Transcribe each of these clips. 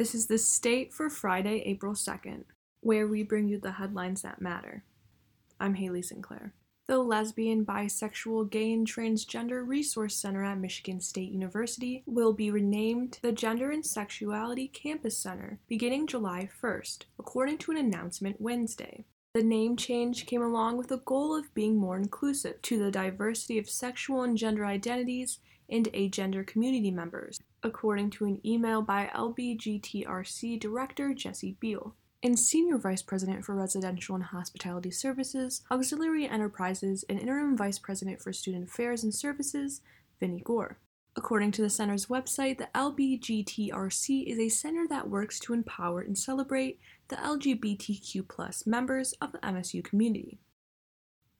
This is the State for Friday, April 2nd, where we bring you the headlines that matter. I'm Haley Sinclair. The Lesbian, Bisexual, Gay, and Transgender Resource Center at Michigan State University will be renamed the Gender and Sexuality Campus Center beginning July 1st, according to an announcement Wednesday. The name change came along with the goal of being more inclusive to the diversity of sexual and gender identities and agender community members, according to an email by LBGTRC Director Jesse Beal and Senior Vice President for Residential and Hospitality Services, Auxiliary Enterprises, and Interim Vice President for Student Affairs and Services, Vennie Gore. According to the center's website, the LBGTRC is a center that works to empower and celebrate the LGBTQ members of the MSU community.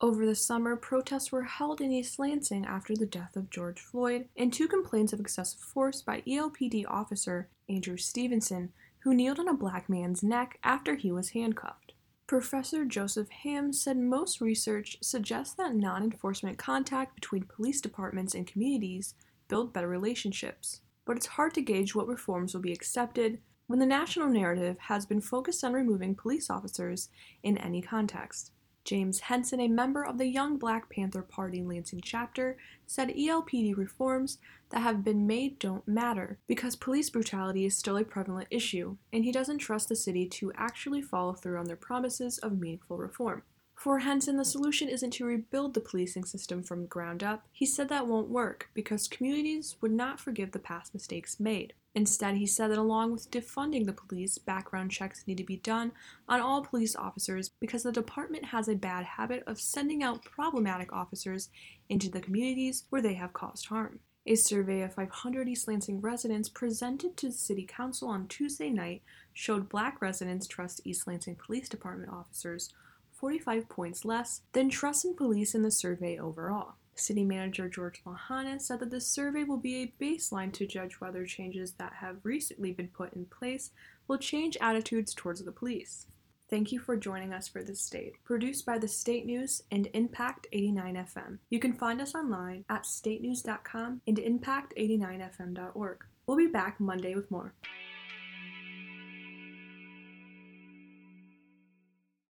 Over the summer, protests were held in East Lansing after the death of George Floyd and two complaints of excessive force by ELPD officer Andrew Stevenson, who kneeled on a black man's neck after he was handcuffed. Professor Joseph Hamm said most research suggests that non enforcement contact between police departments and communities build better relationships. But it's hard to gauge what reforms will be accepted when the national narrative has been focused on removing police officers in any context. James Henson, a member of the Young Black Panther Party Lansing chapter, said ELPD reforms that have been made don't matter because police brutality is still a prevalent issue, and he doesn't trust the city to actually follow through on their promises of meaningful reform. For Henson, the solution isn't to rebuild the policing system from ground up. He said that won't work because communities would not forgive the past mistakes made. Instead, he said that along with defunding the police, background checks need to be done on all police officers because the department has a bad habit of sending out problematic officers into the communities where they have caused harm. A survey of 500 East Lansing residents presented to the City Council on Tuesday night showed black residents trust East Lansing Police Department officers 45 points less than trust in police in the survey overall. City Manager George Lahana said that the survey will be a baseline to judge whether changes that have recently been put in place will change attitudes towards the police. Thank you for joining us for The State, produced by the State News and Impact 89 FM. You can find us online at statenews.com and impact89fm.org. We'll be back Monday with more.